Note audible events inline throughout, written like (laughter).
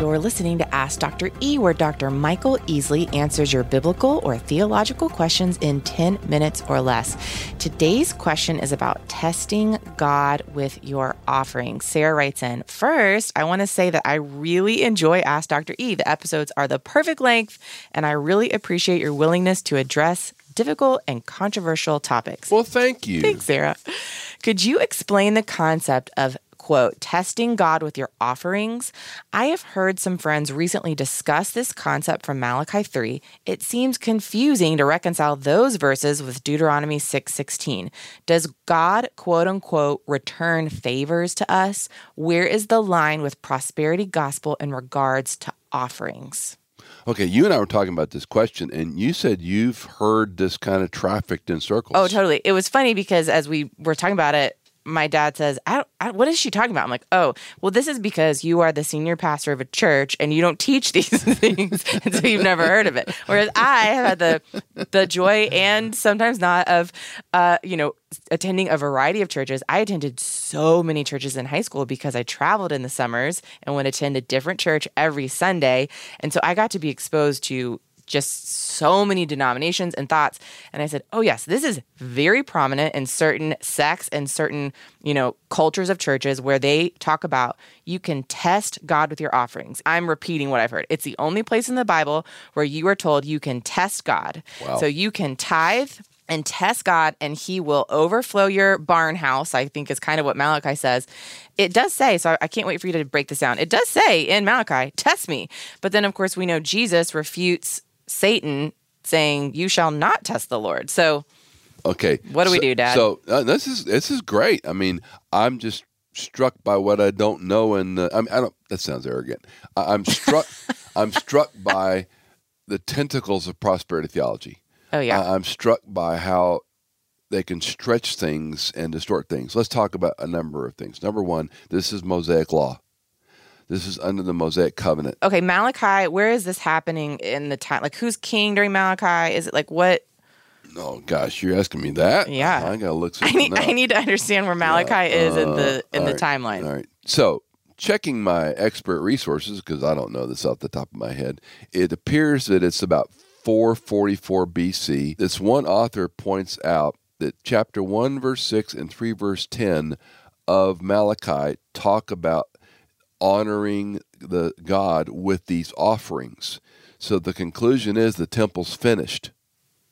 You're listening to Ask Dr. E, where Dr. Michael Easley answers your biblical or theological questions in 10 minutes or less. Today's question is about testing God with your offering. Sarah writes in First, I want to say that I really enjoy Ask Dr. E. The episodes are the perfect length, and I really appreciate your willingness to address difficult and controversial topics. Well, thank you. Thanks, Sarah. Could you explain the concept of quote, testing God with your offerings. I have heard some friends recently discuss this concept from Malachi 3. It seems confusing to reconcile those verses with Deuteronomy 6:16. Does God, quote unquote, return favors to us? Where is the line with prosperity gospel in regards to offerings? Okay, you and I were talking about this question, and you said you've heard this kind of trafficked in circles. Oh, totally. It was funny because as we were talking about it, my dad says, I I, "What is she talking about?" I'm like, "Oh, well, this is because you are the senior pastor of a church and you don't teach (laughs) these things, and so you've never heard of it." Whereas I have had the the joy and sometimes not of, uh, you know, attending a variety of churches. I attended so many churches in high school because I traveled in the summers and would attend a different church every Sunday, and so I got to be exposed to just so many denominations and thoughts. And I said, oh, yes, this is very prominent in certain sects and certain, you know, cultures of churches where they talk about you can test God with your offerings. I'm repeating what I've heard. It's the only place in the Bible where you are told you can test God. Wow. So you can tithe and test God and he will overflow your barn house, I think is kind of what Malachi says. It does say, so I can't wait for you to break this down. It does say in Malachi, test me. But then, of course, we know Jesus refutes Satan saying, "You shall not test the Lord." So, okay, what do so, we do, Dad? So uh, this is this is great. I mean, I'm just struck by what I don't know, and uh, I, mean, I don't. That sounds arrogant. I, I'm struck. (laughs) I'm struck by the tentacles of prosperity theology. Oh yeah. I, I'm struck by how they can stretch things and distort things. Let's talk about a number of things. Number one, this is Mosaic law. This is under the Mosaic covenant. Okay, Malachi, where is this happening in the time? Like, who's king during Malachi? Is it like what? Oh gosh, you're asking me that? Yeah, I gotta look. (laughs) I need, up. I need to understand where Malachi yeah. is uh, in the in the right. timeline. All right. So, checking my expert resources because I don't know this off the top of my head, it appears that it's about 444 BC. This one author points out that chapter 1 verse 6 and 3 verse 10 of Malachi talk about honoring the God with these offerings. So the conclusion is the temple's finished.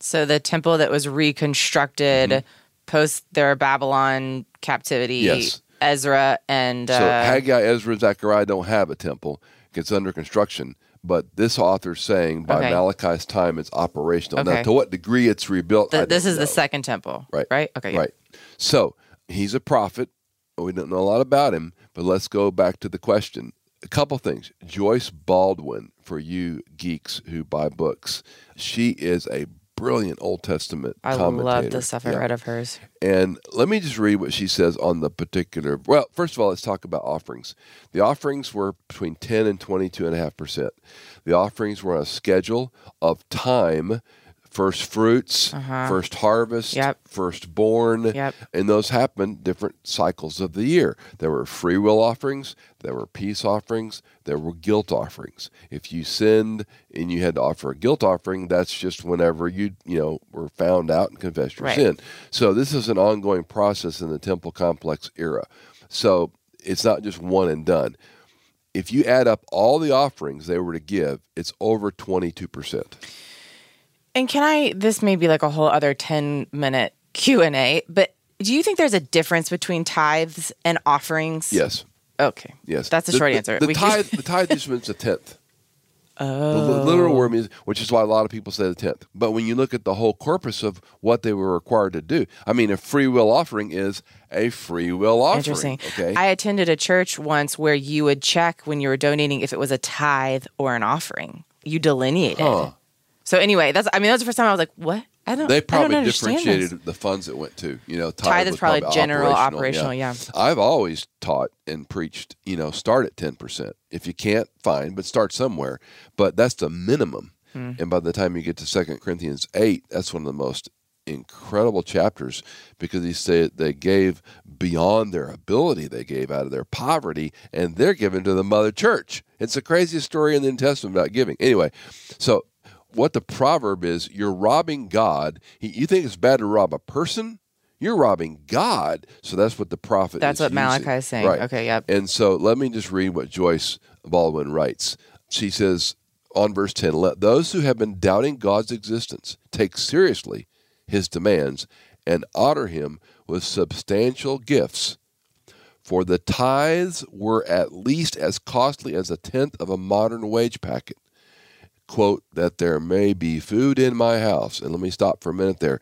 So the temple that was reconstructed mm-hmm. post their Babylon captivity. Yes. Ezra and uh, so Haggai, Ezra, and Zechariah don't have a temple; it's under construction. But this author's saying by okay. Malachi's time it's operational. Okay. Now, to what degree it's rebuilt? The, this is know. the second temple, right? Right. Okay. Right. So he's a prophet. We don't know a lot about him, but let's go back to the question. A couple things. Joyce Baldwin, for you geeks who buy books, she is a brilliant Old Testament I commentator. love the stuff I read of hers. And let me just read what she says on the particular. Well, first of all, let's talk about offerings. The offerings were between 10 and 22.5%. The offerings were on a schedule of time first fruits, uh-huh. first harvest, yep. firstborn, yep. and those happen different cycles of the year. There were free will offerings, there were peace offerings, there were guilt offerings. If you sinned and you had to offer a guilt offering, that's just whenever you you know were found out and confessed your right. sin. So this is an ongoing process in the temple complex era. So it's not just one and done. If you add up all the offerings they were to give, it's over twenty two percent. And can I? This may be like a whole other ten minute Q and A, but do you think there's a difference between tithes and offerings? Yes. Okay. Yes. That's a short the, answer. The, the tithe, the tithe just means a tenth. (laughs) Oh. The literal word means, which is why a lot of people say the tenth. But when you look at the whole corpus of what they were required to do, I mean, a free will offering is a free will offering. Interesting. Okay. I attended a church once where you would check when you were donating if it was a tithe or an offering. You delineated. Huh. So anyway, that's I mean that's the first time I was like, what? I don't. They probably don't differentiated this. the funds it went to. You know, tithe, tithe is probably, probably general operational. operational yeah. yeah. I've always taught and preached. You know, start at ten percent. If you can't, fine, but start somewhere. But that's the minimum. Hmm. And by the time you get to Second Corinthians eight, that's one of the most incredible chapters because he said they gave beyond their ability they gave out of their poverty and they're given to the mother church It's the craziest story in the New Testament about giving. Anyway, so what the proverb is, you're robbing God. You think it's bad to rob a person? You're robbing God. So that's what the prophet That's what Malachi is saying. Right. Okay, yep. And so let me just read what Joyce Baldwin writes. She says on verse 10 Let those who have been doubting God's existence take seriously his demands and honor him with substantial gifts. For the tithes were at least as costly as a tenth of a modern wage packet. Quote, that there may be food in my house. And let me stop for a minute there.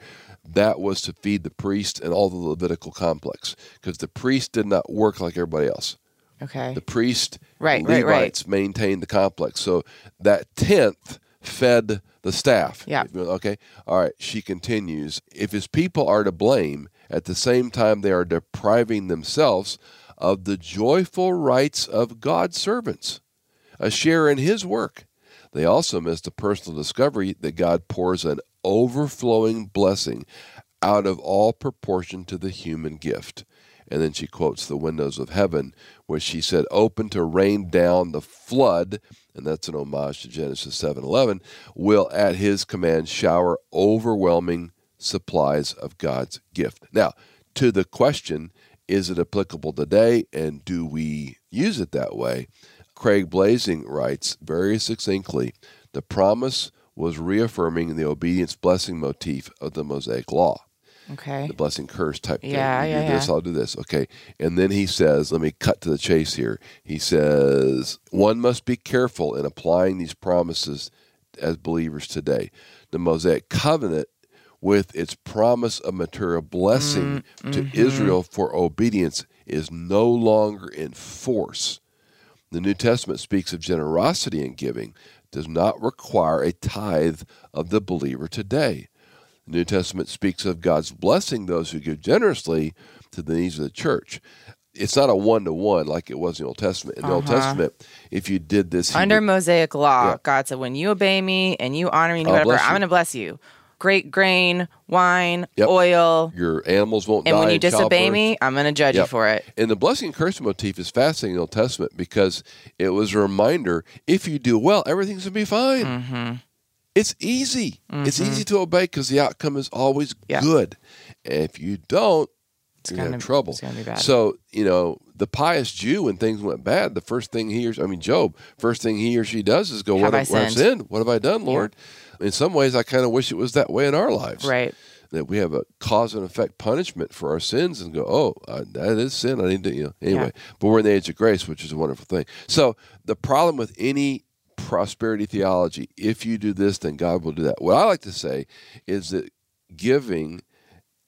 That was to feed the priest and all the Levitical complex because the priest did not work like everybody else. Okay. The priest, Right, right, right. Levites maintained the complex. So that tenth fed the staff. Yeah. Okay. All right. She continues If his people are to blame, at the same time they are depriving themselves of the joyful rights of God's servants, a share in his work. They also miss the personal discovery that God pours an overflowing blessing out of all proportion to the human gift. And then she quotes the windows of heaven, which she said open to rain down the flood, and that's an homage to Genesis 7:11, will at his command shower overwhelming supplies of God's gift. Now, to the question, is it applicable today and do we use it that way? Craig Blaising writes very succinctly, the promise was reaffirming the obedience blessing motif of the Mosaic law okay. the blessing curse type thing. Yeah, you yeah, do this, yeah. I'll do this. Okay. And then he says, let me cut to the chase here. He says, one must be careful in applying these promises as believers today. The Mosaic covenant with its promise of material blessing Mm, to mm-hmm. Israel for obedience is no longer in force. The New Testament speaks of generosity in giving, does not require a tithe of the believer today. The New Testament speaks of God's blessing those who give generously to the needs of the church. It's not a one to one like it was in the Old Testament. In the Old Uh-huh. Testament, if you did this, Under would- Mosaic law, Yeah. God said, when you obey me and you honor me I'll whatever, I'm going to bless you. Great grain, wine, Yep. oil. your animals won't And die And when you disobey me, I'm going to judge Yep. you for it. And the blessing and curse motif is fascinating in the Old Testament because it was a reminder if you do well, everything's going to be fine. Mm-hmm. It's easy. It's easy to obey because the outcome is always Yeah. good. And if you don't, It's you're going to gonna- have trouble. it's gonna be bad. So, you know, the pious Jew, when things went bad, the first thing he or I mean, Job, first thing he or she does is go, Have What I have, have sinned? What have I done, Lord? In some ways, I kind of wish it was that way in our lives Right. that we have a cause and effect punishment for our sins and go, oh, uh, that is sin. I need to, you know, anyway. But we're in the age of grace, which is a wonderful thing. So the problem with any prosperity theology, if you do this, then God will do that. What I like to say is that giving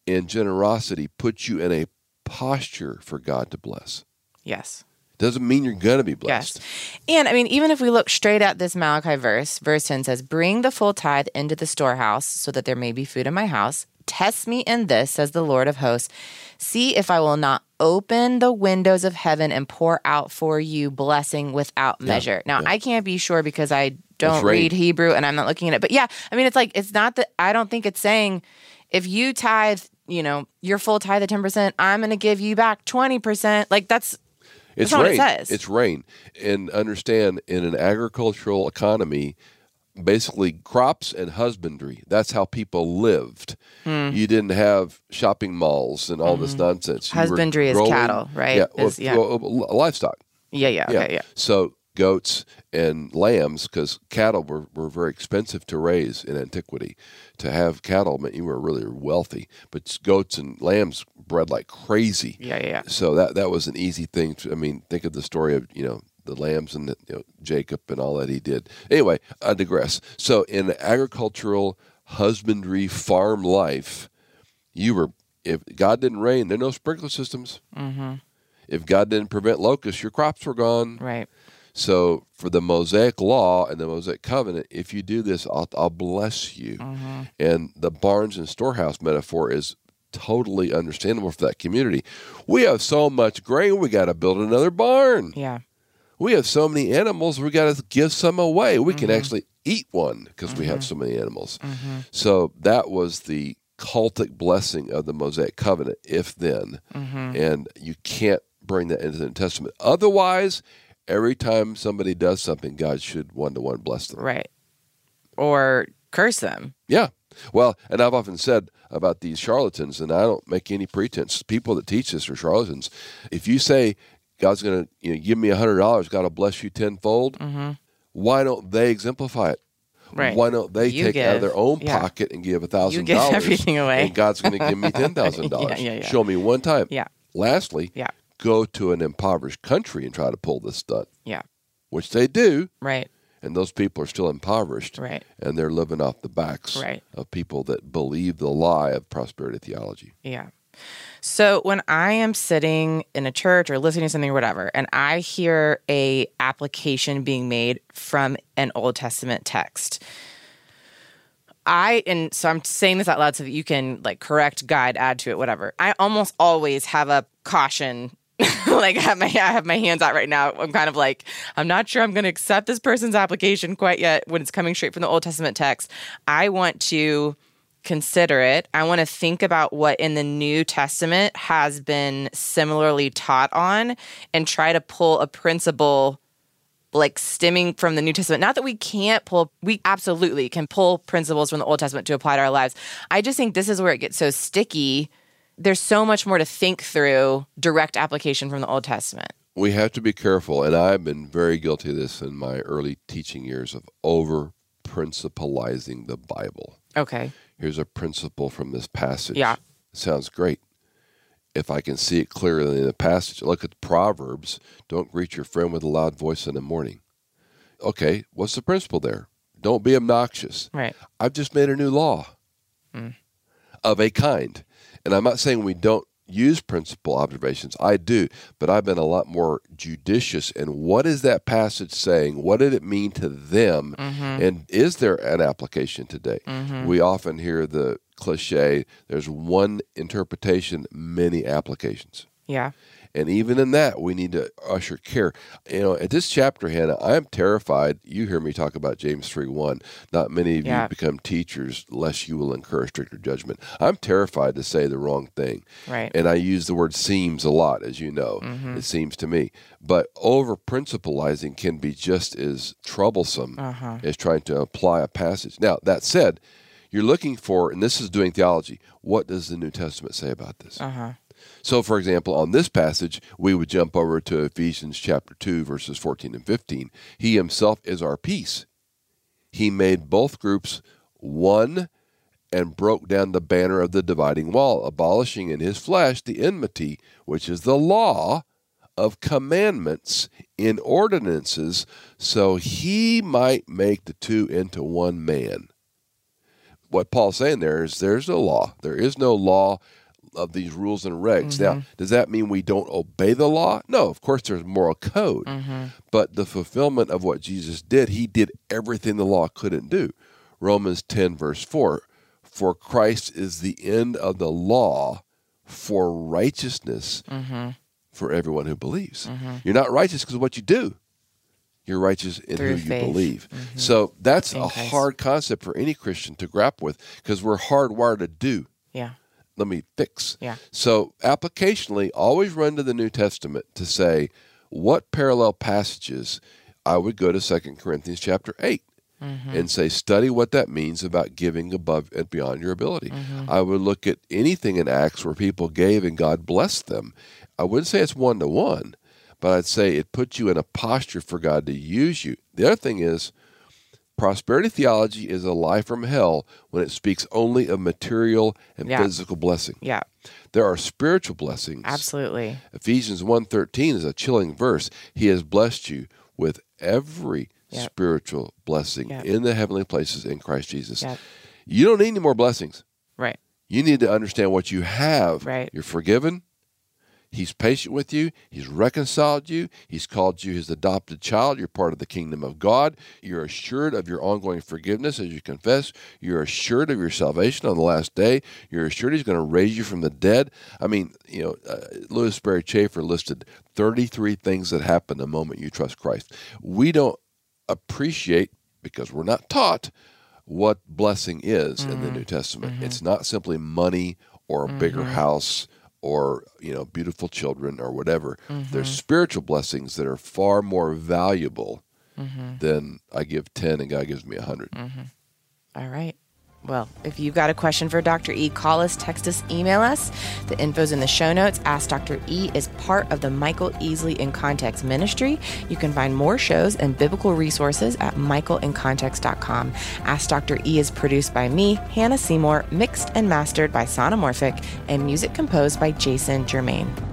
and generosity puts you in a posture for God to bless. Yes. Doesn't mean you're going to be blessed. Yes. And I mean, even if we look straight at this Malachi verse, verse 10 says, Bring the full tithe into the storehouse so that there may be food in my house. Test me in this, says the Lord of hosts. See if I will not open the windows of heaven and pour out for you blessing without measure. Now, I can't be sure because I don't read Hebrew and I'm not looking at it. But yeah, I mean, it's like, it's not that, I don't think it's saying if you tithe, you know, your full tithe of 10%, I'm going to give you back 20%. Like that's, It's That's rain. it says. It's rain. And understand in an agricultural economy, basically crops and husbandry, that's how people lived. Hmm. You didn't have shopping malls and all this nonsense. You. Husbandry is cattle, right? Yeah, Is- well, yeah. well, livestock. yeah, yeah, okay, yeah. So goats and lambs, because cattle were, were very expensive to raise in antiquity. To have cattle meant you were really wealthy, but goats and lambs bred like crazy. Yeah, yeah. So that that was an easy thing. To, I mean, think of the story of you know the lambs and the, you know, Jacob and all that he did. Anyway, I digress. So in agricultural husbandry farm life, you were if God didn't rain, there are no sprinkler systems. Mm-hmm. If God didn't prevent locusts, your crops were gone. Right. So for the Mosaic law and the Mosaic covenant, if you do this, I'll, I'll bless you. Mm-hmm. And the barns and storehouse metaphor is totally understandable for that community. We have so much grain, we got to build another barn. Yeah. We have so many animals, we got to give some away. We Mm-hmm. can actually eat one because we have so many animals. Mm-hmm. So that was the cultic blessing of the Mosaic covenant, if then. Mm-hmm. And you can't bring that into the New Testament. Otherwise, every time somebody does something, God should one to one bless them. Right. Or curse them. Yeah. Well, and I've often said about these charlatans, and I don't make any pretense. People that teach this are charlatans. If you say God's going to you know, give me a hundred dollars, God will bless you tenfold. Mm-hmm. Why don't they exemplify it? Right. Why don't they You take out of their own Yeah. pocket and give a You thousand give dollars? everything away. and God's going to give me (laughs) ten thousand dollars. Yeah, yeah, yeah. Show me one time. Yeah. Lastly, Yeah. Go to an impoverished country and try to pull this stunt, Yeah. which they do, Right. and those people are still impoverished, Right. and they're living off the backs Right. of people that believe the lie of prosperity theology. Yeah. So when I am sitting in a church or listening to something or whatever, and I hear a application being made from an Old Testament text, I and so I'm saying this out loud so that you can like correct, guide, add to it, whatever. I almost always have a caution. (laughs) like I have my I have my hands out right now. I'm kind of like I'm not sure I'm going to accept this person's application quite yet when it's coming straight from the Old Testament text. I want to consider it. I want to think about what in the New Testament has been similarly taught on and try to pull a principle like stemming from the New Testament. Not that we can't pull, we absolutely can pull principles from the Old Testament to apply to our lives. I just think this is where it gets so sticky. There's so much more to think through direct application from the Old Testament. We have to be careful, and I've been very guilty of this in my early teaching years of over principalizing the Bible. Okay. Here's a principle from this passage. Yeah. sounds great. If I can see it clearly in the passage, look at the Proverbs. Don't greet your friend with a loud voice in the morning. Okay, what's the principle there? Don't be obnoxious. Right. I've just made a new law mm. of a kind. And I'm not saying we don't use principle observations. I do, but I've been a lot more judicious in what is that passage saying? What did it mean to them? Mm-hmm. And is there an application today? Mm-hmm. We often hear the cliche there's one interpretation, many applications. Yeah. And even in that, we need to usher care. You know, at this chapter, Hannah, I am terrified. You hear me talk about James 3 1. Not many of Yeah. you become teachers lest you will incur stricter judgment. I'm terrified to say the wrong thing. Right. And I use the word seems a lot, as you know. It seems to me. But over principalizing can be just as troublesome Uh-huh. as trying to apply a passage. Now, that said, you're looking for, and this is doing theology, what does the New Testament say about this? Uh-huh. So, for example, on this passage, we would jump over to Ephesians chapter 2, verses 14 and 15. He himself is our peace. He made both groups one and broke down the banner of the dividing wall, abolishing in his flesh the enmity, which is the law of commandments in ordinances, so he might make the two into one man. What Paul's saying there is there's no law. There is no law of these rules and regs. Now, mm-hmm. does that mean we don't obey the law? No, of course there's moral code. Mm-hmm. But the fulfillment of what Jesus did, he did everything the law couldn't do. Romans 10, verse 4 For Christ is the end of the law for righteousness mm-hmm. for everyone who believes. You're not righteous because of what you do. You're righteous in Through who you faith. believe. Mm-hmm. So that's In a Christ. hard concept for any Christian to grapple with because we're hardwired to do Yeah. let me fix. Yeah. So applicationally, always run to the New Testament to say what parallel passages I would go to Second Corinthians chapter 8 mm-hmm. and say study what that means about giving above and beyond your ability. Mm-hmm. I would look at anything in Acts where people gave and God blessed them. I wouldn't say it's one to one, but I'd say it puts you in a posture for God to use you. The other thing is prosperity theology is a lie from hell when it speaks only of material and Yeah. physical blessing. Yeah. There are spiritual blessings. Absolutely. Ephesians 1:13 is a chilling verse. He has blessed you with every Yep. spiritual blessing Yep. in the heavenly places in Christ Jesus. Yep. You don't need any more blessings. Right. You need to understand what you have. Right. You're forgiven. He's patient with you. He's reconciled you. He's called you his adopted child. You're part of the kingdom of God. You're assured of your ongoing forgiveness as you confess. You're assured of your salvation on the last day. You're assured he's going to raise you from the dead. I mean, you know, uh, Lewis Sperry Chafer listed 33 things that happen the moment you trust Christ. We don't appreciate, because we're not taught, what blessing is in the mm-hmm. New Testament. Mm-hmm. It's not simply money or a bigger mm-hmm. house or you know beautiful children or whatever. Mm-hmm. There's spiritual blessings that are far more valuable Mm-hmm. than I give ten and God gives me a 100 All right. Well, if you've got a question for Dr. E, call us, text us, email us. The info's in the show notes. Ask Dr. E is part of the Michael Easley in Context ministry. You can find more shows and biblical resources at michaelincontext.com. Ask Dr. E is produced by me, Hannah Seymour, mixed and mastered by Sonomorphic, and music composed by Jason Germain.